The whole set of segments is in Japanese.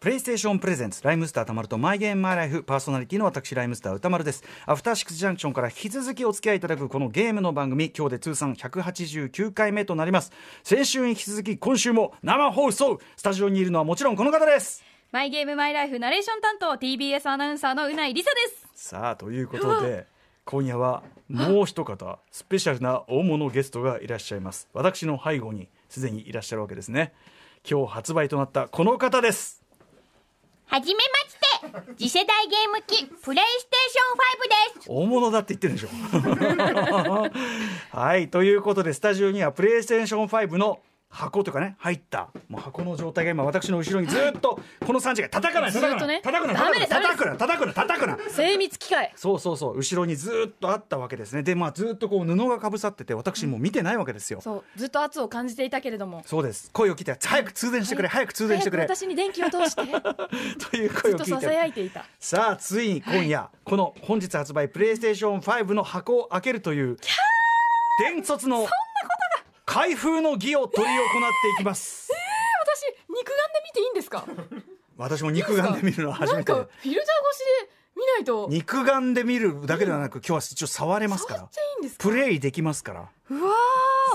プレイステーションプレゼンツライムスターたまるとマイゲームマイライフパーソナリティの私ライムスター歌丸です。アフターシックスジャンクションから引き続きお付き合いいただくこのゲームの番組今日で通算189回目となります。先週に引き続き今週も生放送。スタジオにいるのはもちろんこの方です。マイゲームマイライフナレーション担当 TBS アナウンサーのうないりさです。さあということで今夜はもう一方スペシャルな大物ゲストがいらっしゃいます。私の背後にすでにいらっしゃるわけですね。今日発売となったこの方ですはじめまして。次世代ゲーム機プレイステーション5です。大物だって言ってるでしょ。はい。ということでスタジオにはプレイステーション5の箱とかね入ったもう箱の状態が今私の後ろにずっとこの3時が叩かない叩かない叩くな叩くな叩くな叩くな精密機械。そうそうそう後ろにずっとあったわけですね。でまあずっとこう布がかぶさってて私もう見てないわけですよ、そうずっと圧を感じていたけれども。そうです。声を聞いて早く通電してくれ、早く通電してくれ。私に電気を通して。というずっと声を聞いささやていていた。さあついに今夜、この本日発売プレイステーション5の箱を開けるという伝説の開封の儀を執り行っていきます、私肉眼で見ていいんですか？私も肉眼で見るのは初めて。なんかフィルター越しで見ないと。肉眼で見るだけではなく今日は一応触れますから。触っちゃいいんですか？プレイできますから。うわー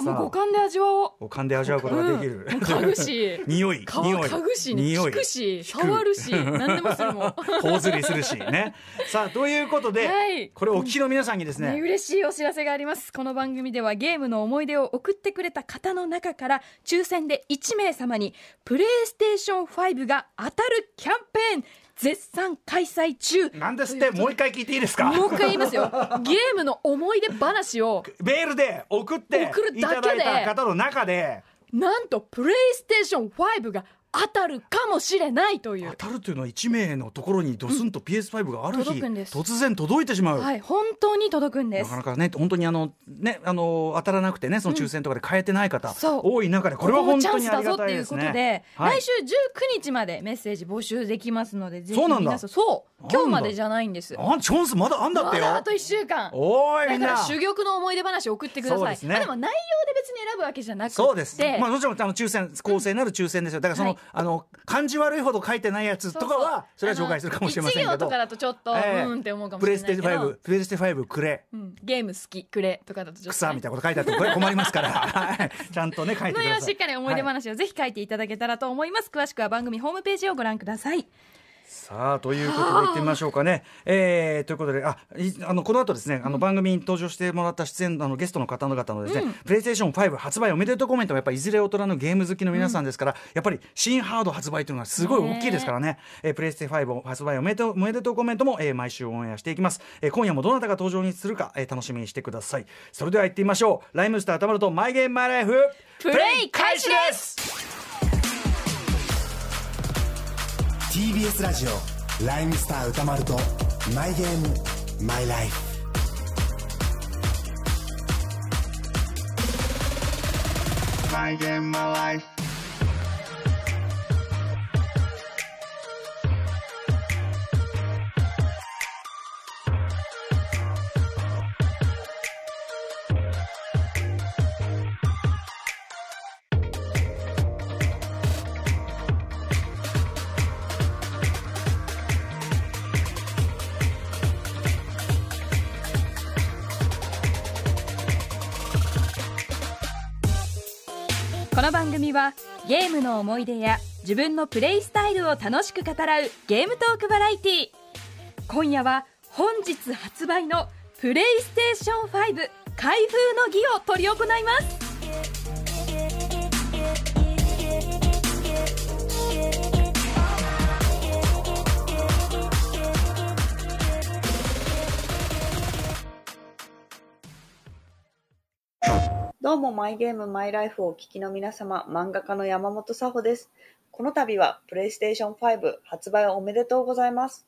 もう五感で味わおう。五感で味わうことができる、嗅ぐし。匂い。皮匂い。嗅ぐしね匂い。聞くし触るし何でもするもん。頬ずりするしね。さあということで、はい。これお聞きの皆さんにですね、ね、嬉しいお知らせがあります。この番組ではゲームの思い出を送ってくれた方の中から抽選で1名様にプレイステーション5が当たるキャンペーン絶賛開催中。なんですって？もう一回聞いていいですか？もう一回言いますよ。ゲームの思い出話を。メールで送って送るいだけで。ただいた方の中で。なんとプレイステーション5が当たるかもしれないという。当たるというのは1名のところにドスンと PS5 がある日、届くんです。突然届いてしまう、はい本当に届くんです。なかなかね本当にあのねあの当たらなくてねその抽選とかで買えてない方、そう。多い中でこれは本ここチャン当にありがスだぞったていですね。ことで、はい。来週19日までメッセージ募集できますのでぜひ皆さんそう。今日までじゃないんです。あチャンスまだあんだってよ。まだあと1週間。おーいだから珠玉の思い出話を送ってください。そうですね。あでも内容で別に選ぶわけじゃなくて。そうです、まあ、もちろんあの抽選公正なる抽選ですよ。だからその,、はいあの感じ悪いほど書いてないやつとかはそれは除外するかもしれませんけど。1行とかだとちょっと、ええ。うんって思うかもプレステしれないけど。5プレステ5くれ。うん、ゲーム好きくれとかだとちょっと、ね、草みたいなこと書いてあってこれ困りますから。はい。ちゃんとね書いてください。このようしっかり思い出はい話をぜひ書いていただけたらと思います、詳しくは番組ホームページをご覧くださいさあということで行ってみましょうかね。えー、ということであいあのこの後ですねあの番組に登場してもらった出演あのゲストの方々のですね、プレイステーション5発売おめでとうコメントはやっぱりいずれ大人のゲーム好きの皆さんですから、やっぱり新ハード発売というのはすごい大きいですからね。えープレイステ5発売おめでとうおめでとうコメントも、えー毎週オンエアしていきます。えー今夜もどなたが登場にするか、えー楽しみにしてください。それでは行ってみましょう。ライムスターたまるとマイゲームマイライフプレイ開始です TBS ラジオ。ライムスター歌丸とマイゲームマイライフ。マイゲームマイライフ。の思い出や自分のプレイスタイルを楽しく語らうゲームトークバラエティー。今夜は本日発売のプレイステーション5開封の儀を執り行います。どうも、マイゲームマイライフをお聞きの皆様、漫画家の山本佐穂です。この度は、プレイステーション5発売おめでとうございます。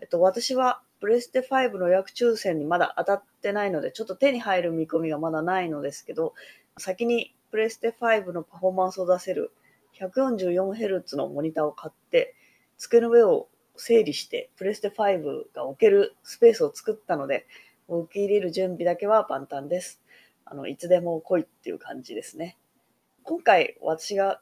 えっと、私は、プレステ5の予約抽選にまだ当たってないので、ちょっと手に入る見込みがまだないのですけど、先にプレステ5のパフォーマンスを出せる 144Hz のモニターを買って、机の上を整理して、プレステ5が置けるスペースを作ったので、受け入れる準備だけは万端です。あの、いつでも来いっていう感じですね。今回私が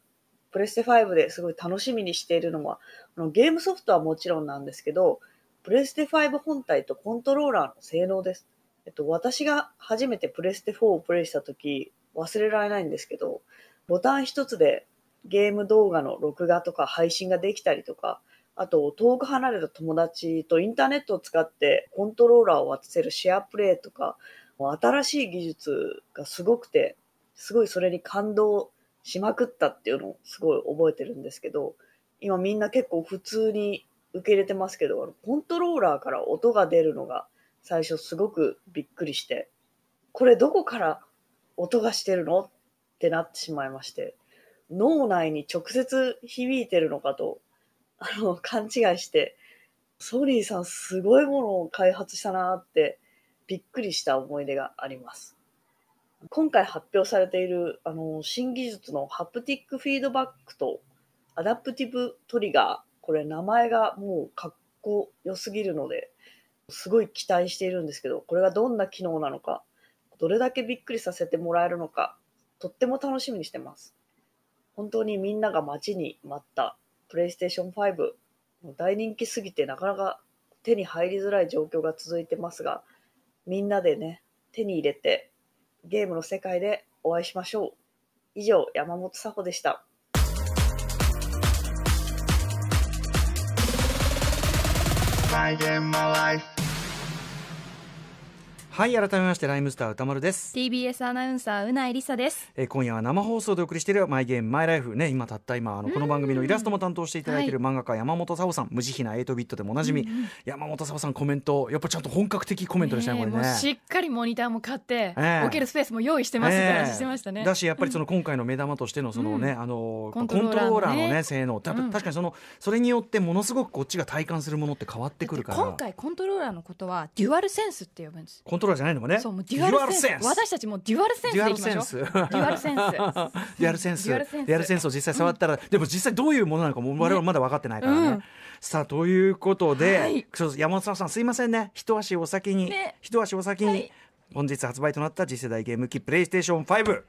プレステ5ですごい楽しみにしているのは、あのゲームソフトはもちろんなんですけど、プレステ5本体とコントローラーの性能です。えっと、私が初めてプレステ4をプレイした時、忘れられないんですけど、ボタン一つでゲーム動画の録画とか配信ができたりとか、あと遠く離れた友達とインターネットを使ってコントローラーを渡せるシェアプレイとか、もう新しい技術がすごくて、すごいそれに感動しまくったっていうのをすごい覚えてるんですけど、今みんな結構普通に受け入れてますけど、コントローラーから音が出るのが最初すごくびっくりして、これどこから音がしてるの？ってなってしまいまして、脳内に直接響いてるのかと、あの、勘違いして、ソニーさんすごいものを開発したなってびっくりした思い出があります。今回発表されているあの新技術のハプティックフィードバックとアダプティブトリガー、これ名前がもうかっこよすぎるので、すごい期待しているんですけど、これがどんな機能なのか、どれだけびっくりさせてもらえるのか、とっても楽しみにしてます。本当にみんなが待ちに待ったプレイステーション5、もう大人気すぎてなかなか手に入りづらい状況が続いてますが、みんなでね、手に入れてゲームの世界でお会いしましょう。以上、山本佐穂でした。My game, my life. はい改めましてライムスター歌丸です。TBS アナウンサーうないりさです。えー今夜は生放送でお送りしている「マイゲームマイライフ。ね今たった今あのこの番組のイラストも担当していただいている漫画家山本佐穂さん。無慈悲な8ビットでもおなじみ、山本佐穂さんコメントやっぱちゃんと本格的コメントでしたねこれね。しっかりモニターも買って、ええ。置けるスペースも用意してますってええ。話してましたね、だしやっぱりその今回の目玉としてのそのね、あのコントローラーのね。ね性能。たうん。確かにそのそれによってものすごくこっちが体感するものって変わってくるから。今回コントローラーのことはデュアルセンスって呼ぶんです。コントローじゃないのもねそうもうデュアルセンス。私たちもデュアルセンス。でいきましょうデデュアルセンス。デュアルセンス。デュアルセンス。デュアルセンスを実際触ったら、でも実際どういうものなのかも我々まだ分かってないからね、うん。さあということで、はい。山本さんすいませんね。一足お先に、ね。一足お先に、はい。本日発売となった次世代ゲーム機プレイステーション5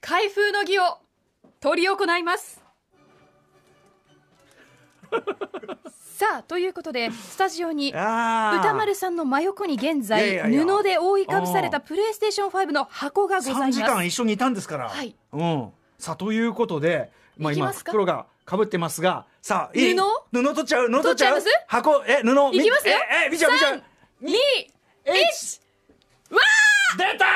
開封の儀を執り行います さあということでスタジオに歌丸さんの真横に現在布で覆いかぶされたプレイステーション5の箱がございま3す時間一緒にいたんですから、はい。うん、さあということで、まあ、今袋がか？ぶってますがさあいい？布？布取っちゃう？布取っちゃう？箱？え布？いきますよ。ええ見ちゃう見ちゃう。2 1出たー！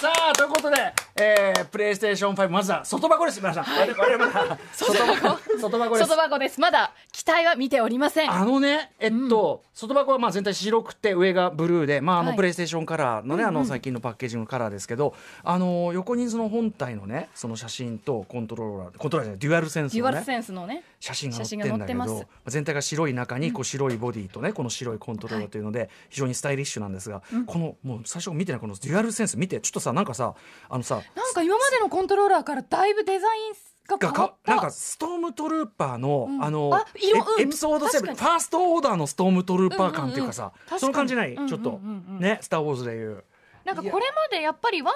さあということで、えー、プレイステーション5まずは外箱です。皆さん、我々我々まだ外箱。外箱です。外箱です。まだ機体は見ておりません。あのね、えっと、外箱はまあ全体白くて上がブルーで、まあ、あのはい。プレイステーションカラーのね、あの最近のパッケージのカラーですけど、あの横にその本体のね、その写真とコントローラー、コントローラーじゃない、デュアルセンスのね、デュアルセンスのね写真が載って写真がんだけど全体が白い中にこう白いボディとねこの白いコントローラーというので非常にスタイリッシュなんですが、このもう最初見てないこのデュアルセンス見てちょっとさなんかさあのさなんか今までのコントローラーからだいぶデザインがかなんかストームトルーパーの、うん。あのエエピソード7確かに。ファーストオーダーのストームトルーパー感っていうかさ、うんうんうん。その感じない、うんうんうんうんちょっとね「スター・ウォーズ」でいう。なんかこれまでやっぱり one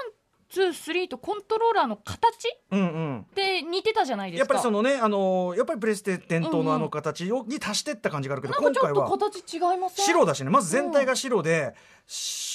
two three とコントローラーの形うんうん。って似てたじゃないですか。やっぱりそのねあのやっぱりプレステ伝統うんうん。のあの形を、に足してった感じがあるけど今回は形違いません？白だしね。まず全体が白で、しょ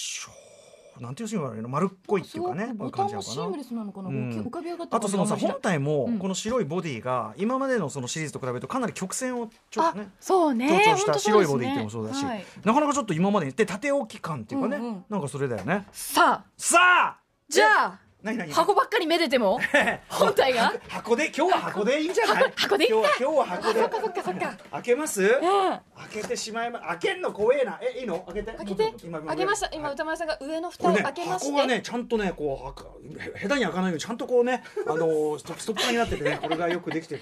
なんていうシーンがあるの？丸っこいっていうかねボタンもシームレスなのかな、うん。あとそのさ本体もうんこの白いボディが今までのそのシリーズと比べるとかなり曲線をちょっあとねそうね。強調した白いボディってもそうだし、はい。なかなかちょっと今までにで縦置き感っていうかね、うんうん。なんかそれだよね。さあ。さあ！じゃあ何何箱ばっかりめでても？本体が？箱で？今日は箱でいいんじゃない？箱箱でいいか今日は箱で。そっかそっかそっか。開けます、うん。開けてしまいま開けんの怖えな。えいいの？開けて？開けて。今開けました。今歌丸さんが上の蓋を開けまして。箱がねちゃんとねこう下手に開かないようにちゃんとこうねあのストップストッパーになっててね これがよくできて。る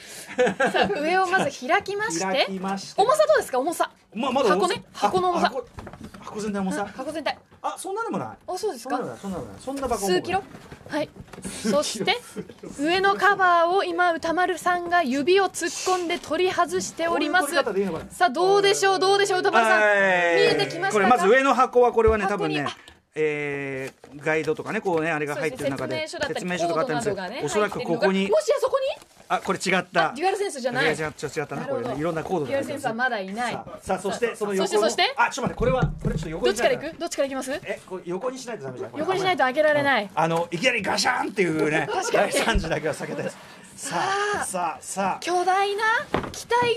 さあ上をまず開きまし開て。重さどうですか？重さ。まあまだ箱ね箱の重さ。あ箱箱全体の重さ？箱全体。あそんなでもない。あそうですそんなでもかない。そんなでもない。そんな箱数キロ？はい。そして上のカバーを今歌丸さんが指を突っ込んで取り外しております。さあどうでしょう？どうでしょう？歌丸さん。見はい。えてきましたか？これまず上の箱はこれはね多分ねえーガイドとかねこうねあれが入ってる中で説明書だったり説明書とかあったんですコードなどおそらくここにもしやそこに？あこれ違った。あデュアルセンスじゃない。違う違う違ったなこれね。いろんなコードデュアルセンスはまだいない。さあさあそしてその横の。そしてそして。あちょっと待ってこれはこれちょっと横どっにしないとちから行く？どっちから行きます？えこれ横にしないとダメじゃん。横にしないと開けられない。あのいきなりガシャンっていうね大惨事だけは避けたいですさあさあ。さあ巨大な機体が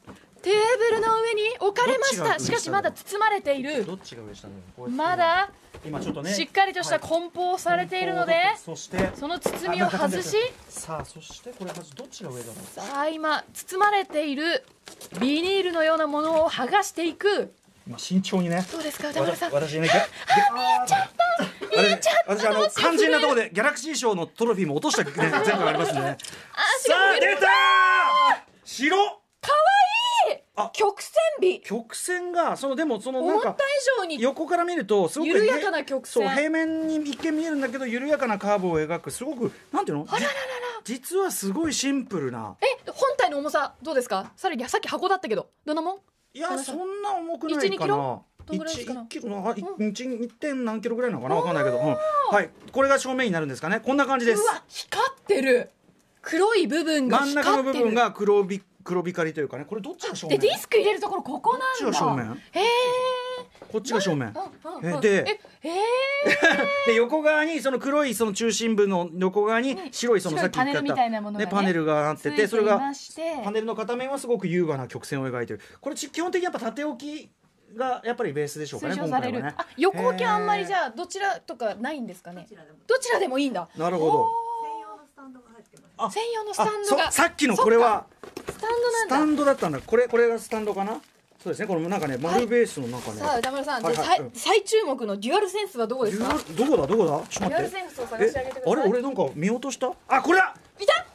今テーブルの上に置かれました。しかしまだ包まれている。どっちが上下なの？まだ今ちょっとねしっかりとした梱包されているので、そしてその包みを外しさあそしてこれ外しどっちが上だろう？さあ今包まれているビニールのようなものを剥がしていく。今慎重にね。どうですか？歌丸私さん。私ね見えちゃった見えちゃった私あの肝心なところでギャラクシー賞のトロフィーも落とした、ね、前回ありますんでねさあ出たー！白曲線美。曲線がそのでもそのなんか思った以上に横から見るとすごく緩やかな曲線。そう平面に一見見えるんだけど緩やかなカーブを描くすごくなんていうの？じ実はすごいシンプルな。え本体の重さどうですか？さらにさっき箱だったけど。どんなもん？いやそんな重くない1 2かなキロ？どんぐらいですか？な1キロ？な一一一点何キロぐらいなのかな？わかんないけど、うん。はい。これが正面になるんですかね？こんな感じです。うわ光ってる。黒い部分が真ん中の部分が黒び黒光りというかねこれどっちが正面？でディスク入れるところこここっちなんだが正面。へえこっちが正面。でええ で横側にその黒いその中心部の横側に白いそのさっき言った白いパネルみたいなものがねねパネルがあっててて。それがパネルの片面はすごく優雅な曲線を描いてる。これち基本的にやっぱ縦置きがやっぱりベースでしょうかね今回はね。あ横置きはあんまりじへゃあどちらとかないんですかね。どちらでもいいんだ。ーなるほど。あ専用のスタンあドが。そさっきのこれはスタンドなんだ。スタンドだったんだ。これこれがスタンドかな？そうですね。これもなんかね丸ベースの中ね、さあ歌丸さん、はいはい。うん。最注目のデュアルセンスはどこですか？どこだ？どこだ？ちょっと待って。デュアルセンスを探してあげてください。えあれ？俺なんか見落とした？あこれだ！いた？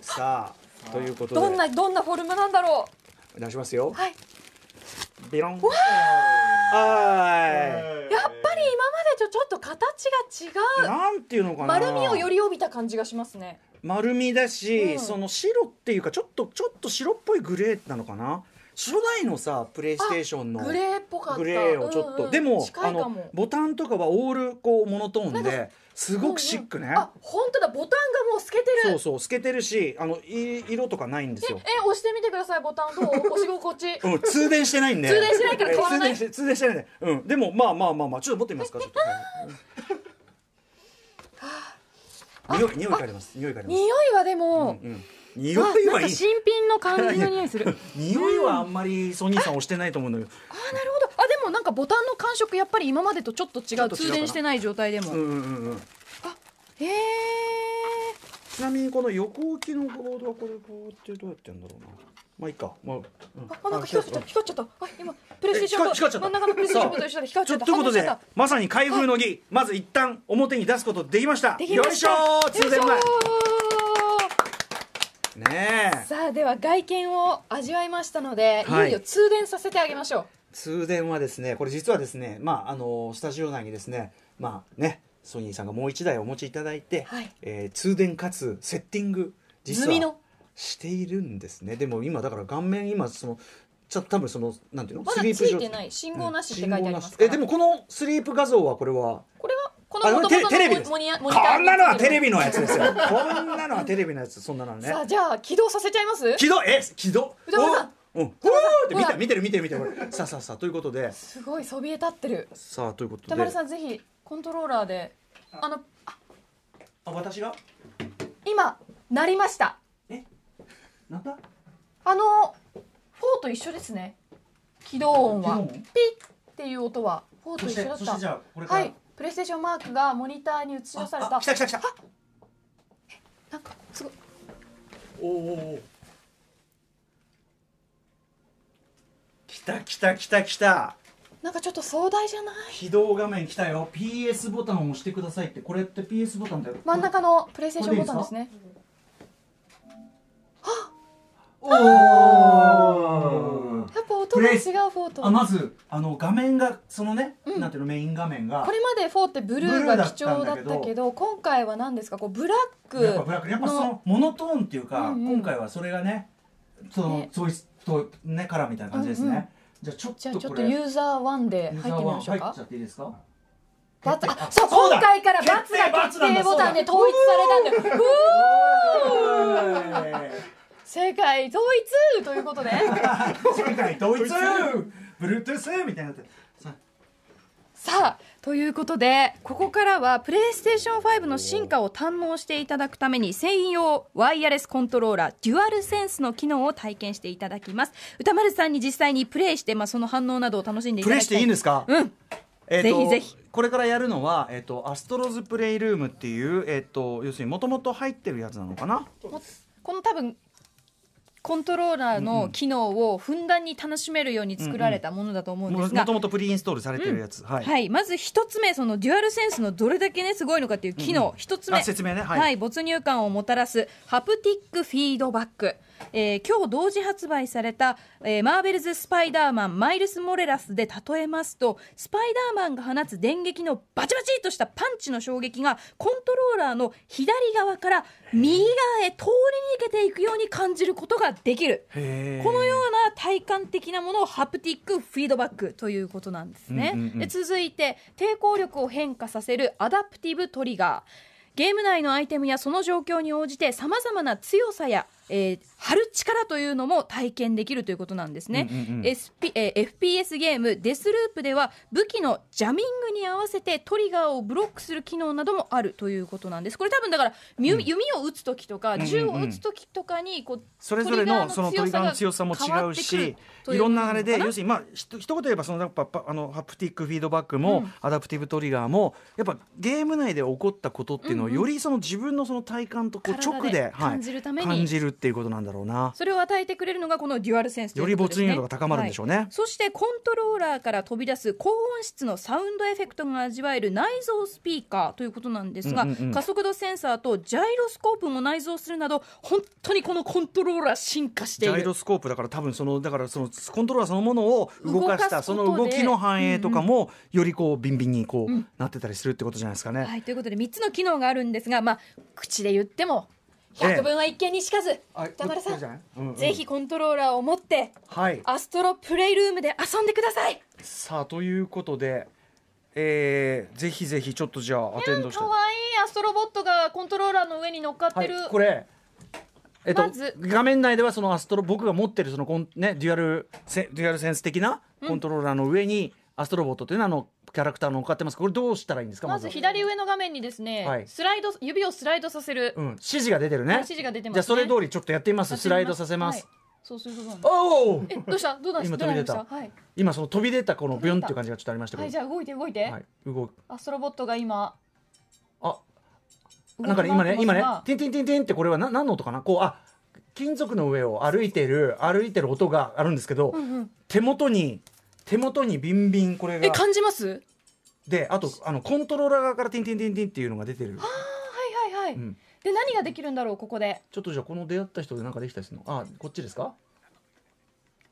さあということで。どんなどんなフォルムなんだろ出しますよ。うはい。ビロン。はやっぱり今までとちょっと形が違ーいう。なんていうのかな。丸みをより帯びた感じがしますね丸みだし、うん。その白っていうかちょっとちょっと白っぽいグレーなのかな？初代のさプレイステーションのグレーっぽかった。グレーをちょっと、うんうんでもあのボタンとかはオールこうモノトーンですごくシックね、あ本当だボタンがもう透けてる。そうそう透けてるしあのい色とかないんですよ。え押してみてくださいボタン。どう？押し心地。うん、通電してないんで。通電してないから変わらない。え通電してないんで。うんでもまあまあまあまあちょっと持ってみますかちょっと、はい匂い匂い嗅いでます。匂い嗅いでます。匂いはでも、うん、匂いあなんはいいか新品の感じの匂いする。あ 匂いはあんまりソニーさん押してないと思うのよーなるほど。あでもなんかボタンの感触やっぱり今までとちょっと違う。通電してない状態でも、うんうんうんうん。へえちなみにこの横置きのボードはこれこうってどうやってんだろうなまあいいか、まあうん。ああなんか光っちゃった光っちゃった。あ今プレイステーションと真ん中のプレイステーションと一緒で光っちちょゃったっとということでまさに開封の儀。まず一旦表に出すことできました。できました。よいしょー。通電前よいしょねえ。ーさあでは外見を味わいましたので、はい。い、よいよ通電させてあげましょう。通電はですねこれ実はですねまああのスタジオ内にですねまあねソニーさんがもう一台お持ちいただいて、はい。えー通電かつセッティング実はしているんですね。でも今だから顔面今そのちょ多分そのなんていうの？まだスリープ状ついてない。信号なしって書いてあります信号から、なし。えでもこのスリープ画像はこれは？これはこあのテテレビです。のモニモニターこんなのはテレビビのやつですよ。こんなのはテレビのやつ そんなのはね。さあじゃあ起動させちゃいます？起動？え起動？歌丸さん。おうん。ふーって見てる見てる見てる。さあさあさあということで。すごいそびえ立ってる。さあということで。歌丸さんぜひコントローラーであのあ私が？今鳴りましたなんだ？あのフォーと一緒ですね。起動音は。ピッっていう音は。フォーと一緒だった。はい。プレイステーションマークがモニターに映し出された。あ来た来た来たなんかすごい。おおお来た来た来た来た。なんかちょっと壮大じゃない？起動画面来たよ。PS ボタンを押してくださいって。これって PS ボタンだよ。真ん中のプレイステーションボタンですねおおやっぱ音が違うフォーとあまずあの画面がそのね、うん。なんていうのメイン画面が。これまで four ってブルーが基調だったけど今回は何ですか？こうブラッやっぱブラックやっぱそのの。モノトーンっていうか、うんうん。今回はそれがねそのね。そういうとねカラーみたいな感じですね、うんうん。じゃあちょっじゃあちょっとユーザー1で入ってみましょうか。入っちゃっていいですか？バツあそうそうだ。今回からバツが決定ボタンで統一されたんだよ世界統一ということで。世界統一。Bluetooth みたいになってささあということでここからはプレイステーション5の進化を堪能していただくために専用ワイヤレスコントローラーデュアルセンスの機能を体験していただきます。歌丸さんに実際にプレイして、まあ、その反応などを楽しんでいただきたい。プレイしていいんですか？うん。えーとぜひぜひ。これからやるのは、えっとアストロズプレイルームっていう、えっと要するにもともと入ってるやつなのかな？もこの多分コントローラーの機能をふんだんに楽しめるように作られたものだと思うんですが。ももともとプリインストールされてるやつ、はい、はい、まず一つ目そのデュアルセンスのどれだけねすごいのかっていう機能一、つ目あ説明ねはいはい、没入感をもたらすハプティックフィードバック、えー今日同時発売された、えーマーベルズ・スパイダーマンマイルス・モレラスで例えますとスパイダーマンが放つ電撃のバチバチっとしたパンチの衝撃がコントローラーの左側から右側へ通り抜けていくように感じることができる。このような体感的なものをハプティックフィードバックということなんですね、うんうんうん。で続いて抵抗力を変化させるアダプティブトリガー。ゲーム内のアイテムやその状況に応じてさまざまな強さや、えー張る力というのも体験できるということなんですね、うんうんうん。SP えー FPS ゲームデスループでは武器のジャミングに合わせてトリガーをブロックする機能などもあるということなんです。これ多分だから、み弓を撃つ時とかんうん銃を撃つ時とかにこうそれぞれのそのトリガーの強さも違うしいろんなあれで要するにまあひと一言言えばそのやっぱパあのハプティックフィードバックも、アダプティブトリガーもやっぱゲーム内で起こったことっていうのをよりその自分のその体感とこう直で、はい。感じるために。感じるっていうことなんだろうな。それを与えてくれるのがこのデュアルセンスより没入度が高まるんでしょうね。はい。そしてコントローラーから飛び出す高音質のサウンドエフェクトが味わえる内蔵スピーカーということなんですが、うんうんうん。加速度センサーとジャイロスコープも内蔵するなど本当にこのコントローラー進化している。ジャイロスコープだから多分そのだからそのコントローラーそのものを動かしたその動きの反映とかもよりこうビンビンにこうなってたりするってことじゃないですかね。はい、ということで3つの機能があるんですが、まあ、口で言ってもええ百分は一見にしかず、あ歌丸さんうんうん。ぜひコントローラーを持ってはい。アストロプレイルームで遊んでください。さあということで、えー、ぜひぜひちょっとじゃあアテンドして。か。わいいアストロボットがコントローラーの上に乗っかってる、はい、これ。えっとまず、画面内ではそのアストロ僕が持ってるそのコン、ね、デュアルセデュアルセンス的なコントローラーの上にアストロボットというのはあのキャラクター乗っかってます。これどうしたらいいんですか？まずは左上の画面にですね、はい。スライド指をスライドさせる、うん、指示が出てるね、はい指示が出てますね。じゃあそれ通りちょっとやってみます。スライドさせます、はい。そうするとどうなるおお！えどうした？どうなん今どうなりました飛び出はい、今その飛び出たこのビョンっていう感じがちょっとありましたけど。はい、じゃあ動いて動いて、はい、動く。アストロボットが今。あ。なんかね今ね今ねテティンティンティンティンってこれはな何の音かな？こうあ金属の上を歩いてる歩いてる音があるんですけど、うんうん。手元に手元にビンビンこれが。え感じます？であとあのコントローラー側からティンティンティンティンっていうのが出てる。はいはいはい、うん。で何ができるんだろうここで？ちょっとじゃあこの出会った人で何かできたりするの？あこっちですか？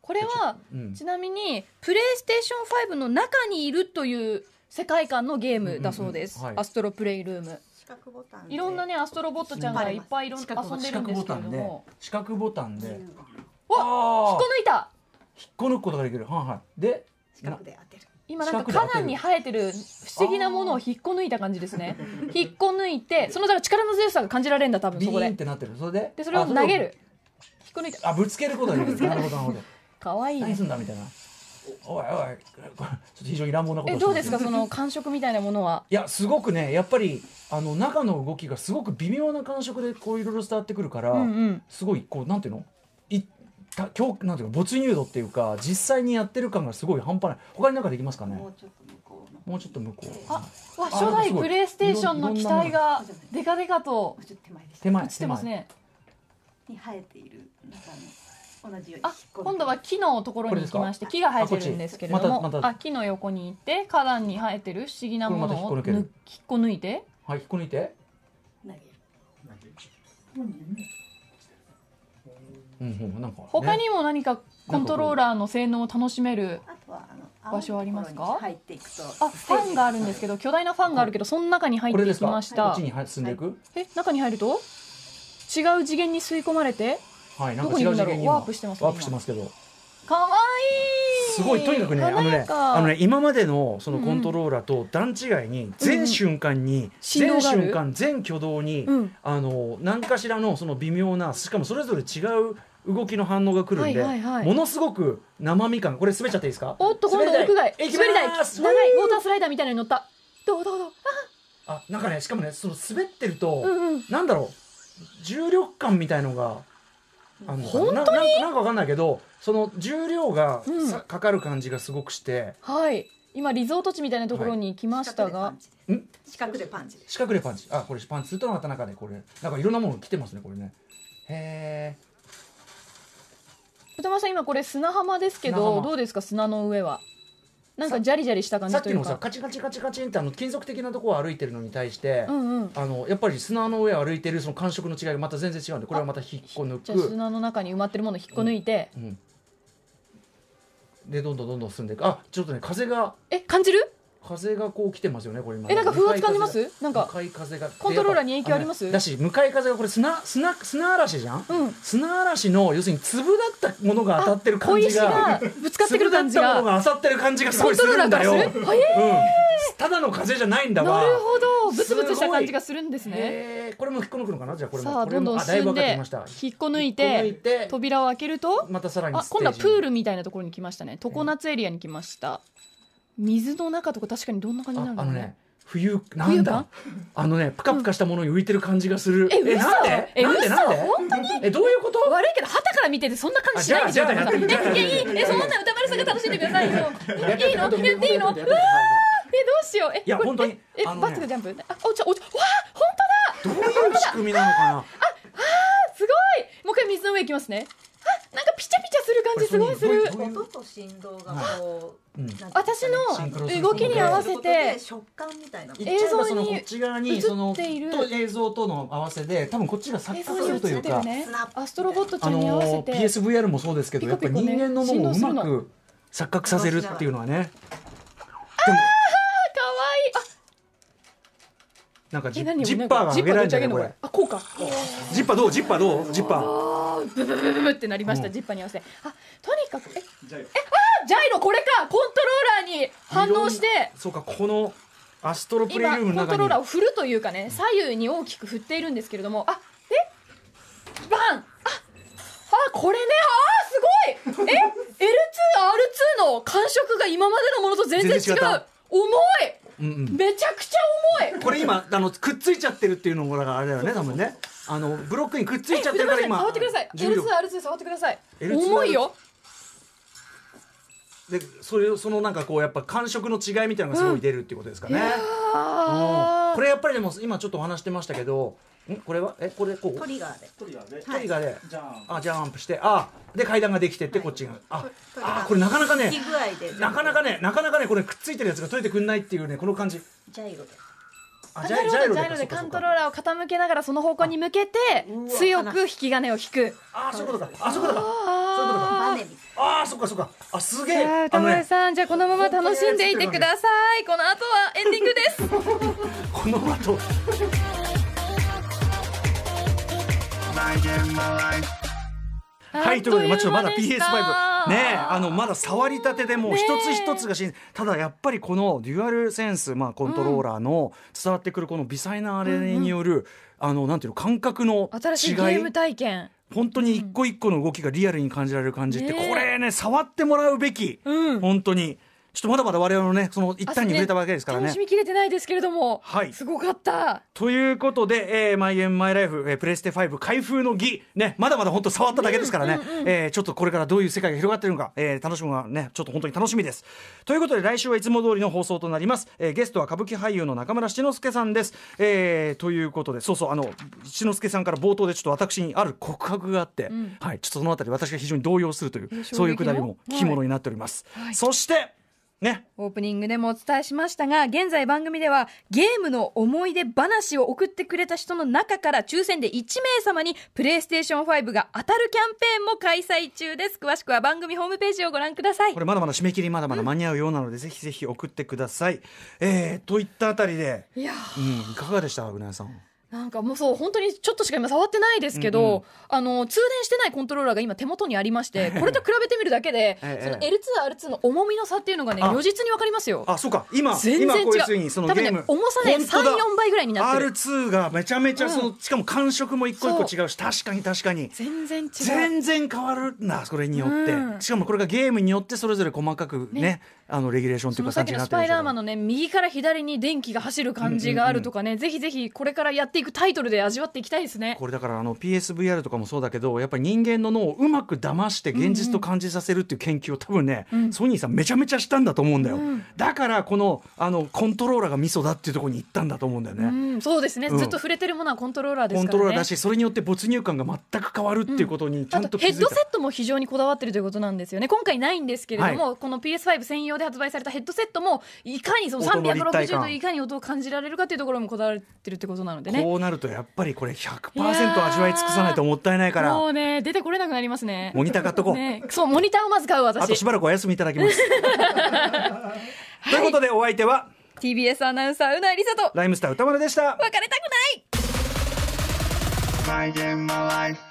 これは、うん。ちなみにプレイステーション5の中にいるという世界観のゲームだそうです、うんうんうんはい。アストロプレイルーム。四角ボタンで。いろんなねアストロボットちゃんがいっぱいいろん遊んでるんですけれども。四角ボタンで。わ引っあこ抜いた引っこ抜くことができる。はいはい。で四角で当てる。今なんか花壇に生えてる不思議なものを引っこ抜いた感じですね。引っこ抜いてそのだから力の強さが感じられるんだ多分ビそこで。ーンってなってる。それででそれをあ投げる。引っこ抜いた。あぶつけることができるなるほどなるほどかわいいね。何すんだみたいな。おいおい。これちょっと非常に乱暴なこと。をえしてるどうですかその感触みたいなものは？いやすごくねやっぱりあの中の動きがすごく微妙な感触でこういろいろ伝わってくるから、うんうん。すごいこうなんていうの？今日なんていうか没入度っていうか実際にやってる感がすごい半端ない。他に何かできますかね？もうちょっと向こううちょっと向こう。あわあ初代プレイステーションの機体が。デカデカと。ちょっと手前でした手前。映ってますね。に生えている中の同じようにあ今度は木のところに行きまして木が生えてるんですけれどもあまた。ま木の横に行って花壇に生えてる不思議なものを引っこ抜けるぬ引っこ抜いて。はい引っこ抜いて。投げる。うん。うんなんか、ね、他にも何かコントローラーの性能を楽しめるあとはあの場所ありますか？入っていくと。あファンがあるんですけど巨大なファンがあるけどその中に入っていきこれです。かましたこっちに入進んでいく？え中に入ると？違う次元に吸い込まれて？はい、なんどこにいるんだろう？か違う次元に今。ワープしてますねワープしてますけど。かわいい。すごいとにかくねあのねあのね今までのそのコントローラーと段違いに全瞬間に、全瞬間全挙動に、うん。あの何かしらのその微妙なしかもそれぞれ違う動きの反応が来るんで、はいはいはい。ものすごく生身感これ滑っちゃっていいですか？おっと今度屋外滑り台長いウォータースライダーみたいなのに乗った。どうどうどうあなんかねしかもねその滑ってると、うんうん。なんだろう。重力感みたいのがあんのかな？本なななんかわかんないけどその重量がうん。さ、かかる感じがすごくして。はい。今リゾート地みたいなところに来ましたが、ん？四角でパンチ。四角でパンチ。あこれパンチするとなった中でこれなんかいろんなもの来てますねこれね。へえ歌丸さん今これ砂浜ですけ砂浜。どどうですか砂の上は？なんかジャリジャリした感さっきのさじというか。カチカチカチカチンってあの金属的なところを歩いてるのに対して、うんうん。あのやっぱり砂の上を歩いてるその感触の違いがまた全然違うんでこれはまた引っこ抜じゃあく、砂の中に埋まってるものを引っこ抜いて、うん、でどんどんどんどん進んでいく。あちょっとね風が。え感じる？風がこう来てますよねこれ今。えなんか風圧感じます？なんか。向かい風が。コントローラーに影響あります？だし向かい風がこれ砂砂砂嵐じゃん、うん。砂嵐の要するに粒だったものが当たってる小感じ石ががぶつかってくる感じ粒だったものがが当たってる感じがすごいするんだよ、からする？へうん、ただの風じゃないんだわ。なるほど。ブツブツした感じがするんですね。これも引っこ抜くのかな？じゃあこれも。さあどんどん進んで引っこ抜いてて。扉を開けるとまたさらに今度はプールみたいなところに来ましたね。常夏エリアに来ました水の中とか確かにどんな感じになるんだろうね。ああのね冬なんだ？あのねプカプカしたものに浮いてる感じがする、え嘘？なんで？えなんで？なんで？嘘本当に？えどういうこと？悪いけど旗から見ててそんな感じしない？んですよあじゃあじゃあやってみて。ええそんな歌丸さんが楽しんでくださいよ。いいの？やっていいの？うわー！えどうしよう？えいや本当にえバツがジャンプ？あおちょおちょわあ本当だ！どういう仕組みなのかな？すごい！もう一回水の上行きますね。あなんかピチャピチャする感じすごいする音と振動がこう、うん私の動きに合わせて食感みたいな。映像にこっち側にその映っていると映像との合わせで多分こっちが錯覚するというかアストロボットちゃんに合わせて PSVR もそうですけどやっぱり人間の脳をうまく錯覚させるっていうのはねでもかわいいあなんかジッパーが上げられるんじゃないこれ。あこうか。ジッパーどう？ジッパーどう？ジッパー。ブブブブブってなりました、うんジッパーに合わせてあとにかくええあジャイロこれかコントローラーに反応してそうかこのアストロプレイ今ルームの中コントローラーをに振るというかね左右に大きく振っているんですけれどもあえバンああこれねあーすごいえ L2R2 の感触が今までのものと全然違う重いめちゃくちゃ重い。これ今あのくっついちゃってるっていうのもだからあれだよね多分ね。あのブロックにくっついちゃってるから今触ってください。重力 L2R2 触ってください。L2R2 重いよ。でそれをそのなんかこうやっぱ感触の違いみたいなのがすごい出るっていうことですかね、うん。これやっぱりでも今ちょっとお話してましたけどん？これは？えこれこう？トリガーで。トリガーで、はい。トリガーで。あジャンプして。あで階段ができてってこっちが、ああこれなかなかね引き具合で。なかなかねなかなかねこれくっついてるやつが取れてくんないっていうねこの感じ。ジャイロで。あジャイロでか。そうかカントローラーを傾けながらその方向に向けて強く引き金を引く。あそういうことか。あそういうことか。そういうことか。バネみああそっかそっか。あすげじゃあえ歌丸ねさんじゃあこのまま楽しんでいてください。この後はエンディングです。この後はいということで、まあ、ちょっとまだ PS5 ねあのまだ触りたてでもう一つ一つがしただやっぱりこのデュアルセンス、まあ、コントローラーの伝わってくるこの微細なあれによる、あのなんていうの感覚の違い新しいゲーム体験。本当に一個一個の動きがリアルに感じられる感じって、ねこれね触ってもらうべき、うん。本当にちょっとまだまだ我々のねその一端に触れたわけですからね。楽しみきれてないですけれども、はい。すごかった。ということで、えー、マイゲームマイライフ、えープレステ5開封の儀、ね、まだまだ本当触っただけですからね、えーちょっとこれからどういう世界が広がっているのか、えー楽しむのがね、ちょっと本当に楽しみです。ということで、来週はいつも通りの放送となります。えーゲストは歌舞伎俳優の中村七之助さんです。えーということで、そうそう、あの、七之助さんから冒頭でちょっと私にある告白があって、はい、ちょっとそのあたり私が非常に動揺するという、えーそういうくだりも衝撃の聞き物になっております。そして、ね、オープニングでもお伝えしましたが現在番組ではゲームの思い出話を送ってくれた人の中から抽選で1名様にプレイステーション5が当たるキャンペーンも開催中です。詳しくは番組ホームページをご覧ください。これまだまだ締め切りまだまだ間に合うようなので、ぜひぜひ送ってください。えー、といったあたりで、いやうん、いかがでしたうなやさん。なんかもうそう本当にちょっとしか今触ってないですけど、うんうん。あの通電してないコントローラーが今手元にありましてこれと比べてみるだけで、ええその L2R2 の重みの差っていうのがねあ。如実にわかりますよ。あそうか。今全然違う。今こういうふうにその多分ね重さね本当だ。34倍ぐらいになってる。R2 がめちゃめちゃその、しかも感触も一個一個違うし確かに確かに。全然違う。全然変わるんだそれによって、うん。しかもこれがゲームによってそれぞれ細かくねね。あのレギュレーションとそいうかさっきのスパイダーマンのね右から左に電気が走る感じがあるとかね、ぜひぜひこれからやっていくタイトルで味わっていきたいですねこれだからあの PSVR とかもそうだけどやっぱり人間の脳をうまく騙して現実と感じさせるっていう研究を多分ね、ソニーさんめちゃめちゃしたんだと思うんだよ、だからこのあのコントローラーがミソだっていうところに行ったんだと思うんだよね、うん、そうですね、うんずっと触れてるものはコントローラーですコンからねトローラーだしそれによって没入感が全く変わるっていうことにちゃあんと気づいたとヘッドセットも非常にこだわってるということなんですよね今回ないんですけれども、この PS5 専用で発売されたヘッドセットもいかにその音の立体360感度いかに音を感じられるかというところもこだわってるってことなのでねこうなるとやっぱりこれ100%味わい尽くさないともったいないから。もうね出てこれなくなりますね。モニター買っとこう、ねそうモニターをまず買うあと私しばらくお休みいただきます。ということでお相手は TBS アナウンサーうなえりさと。ライムスター歌丸でした。別れたくない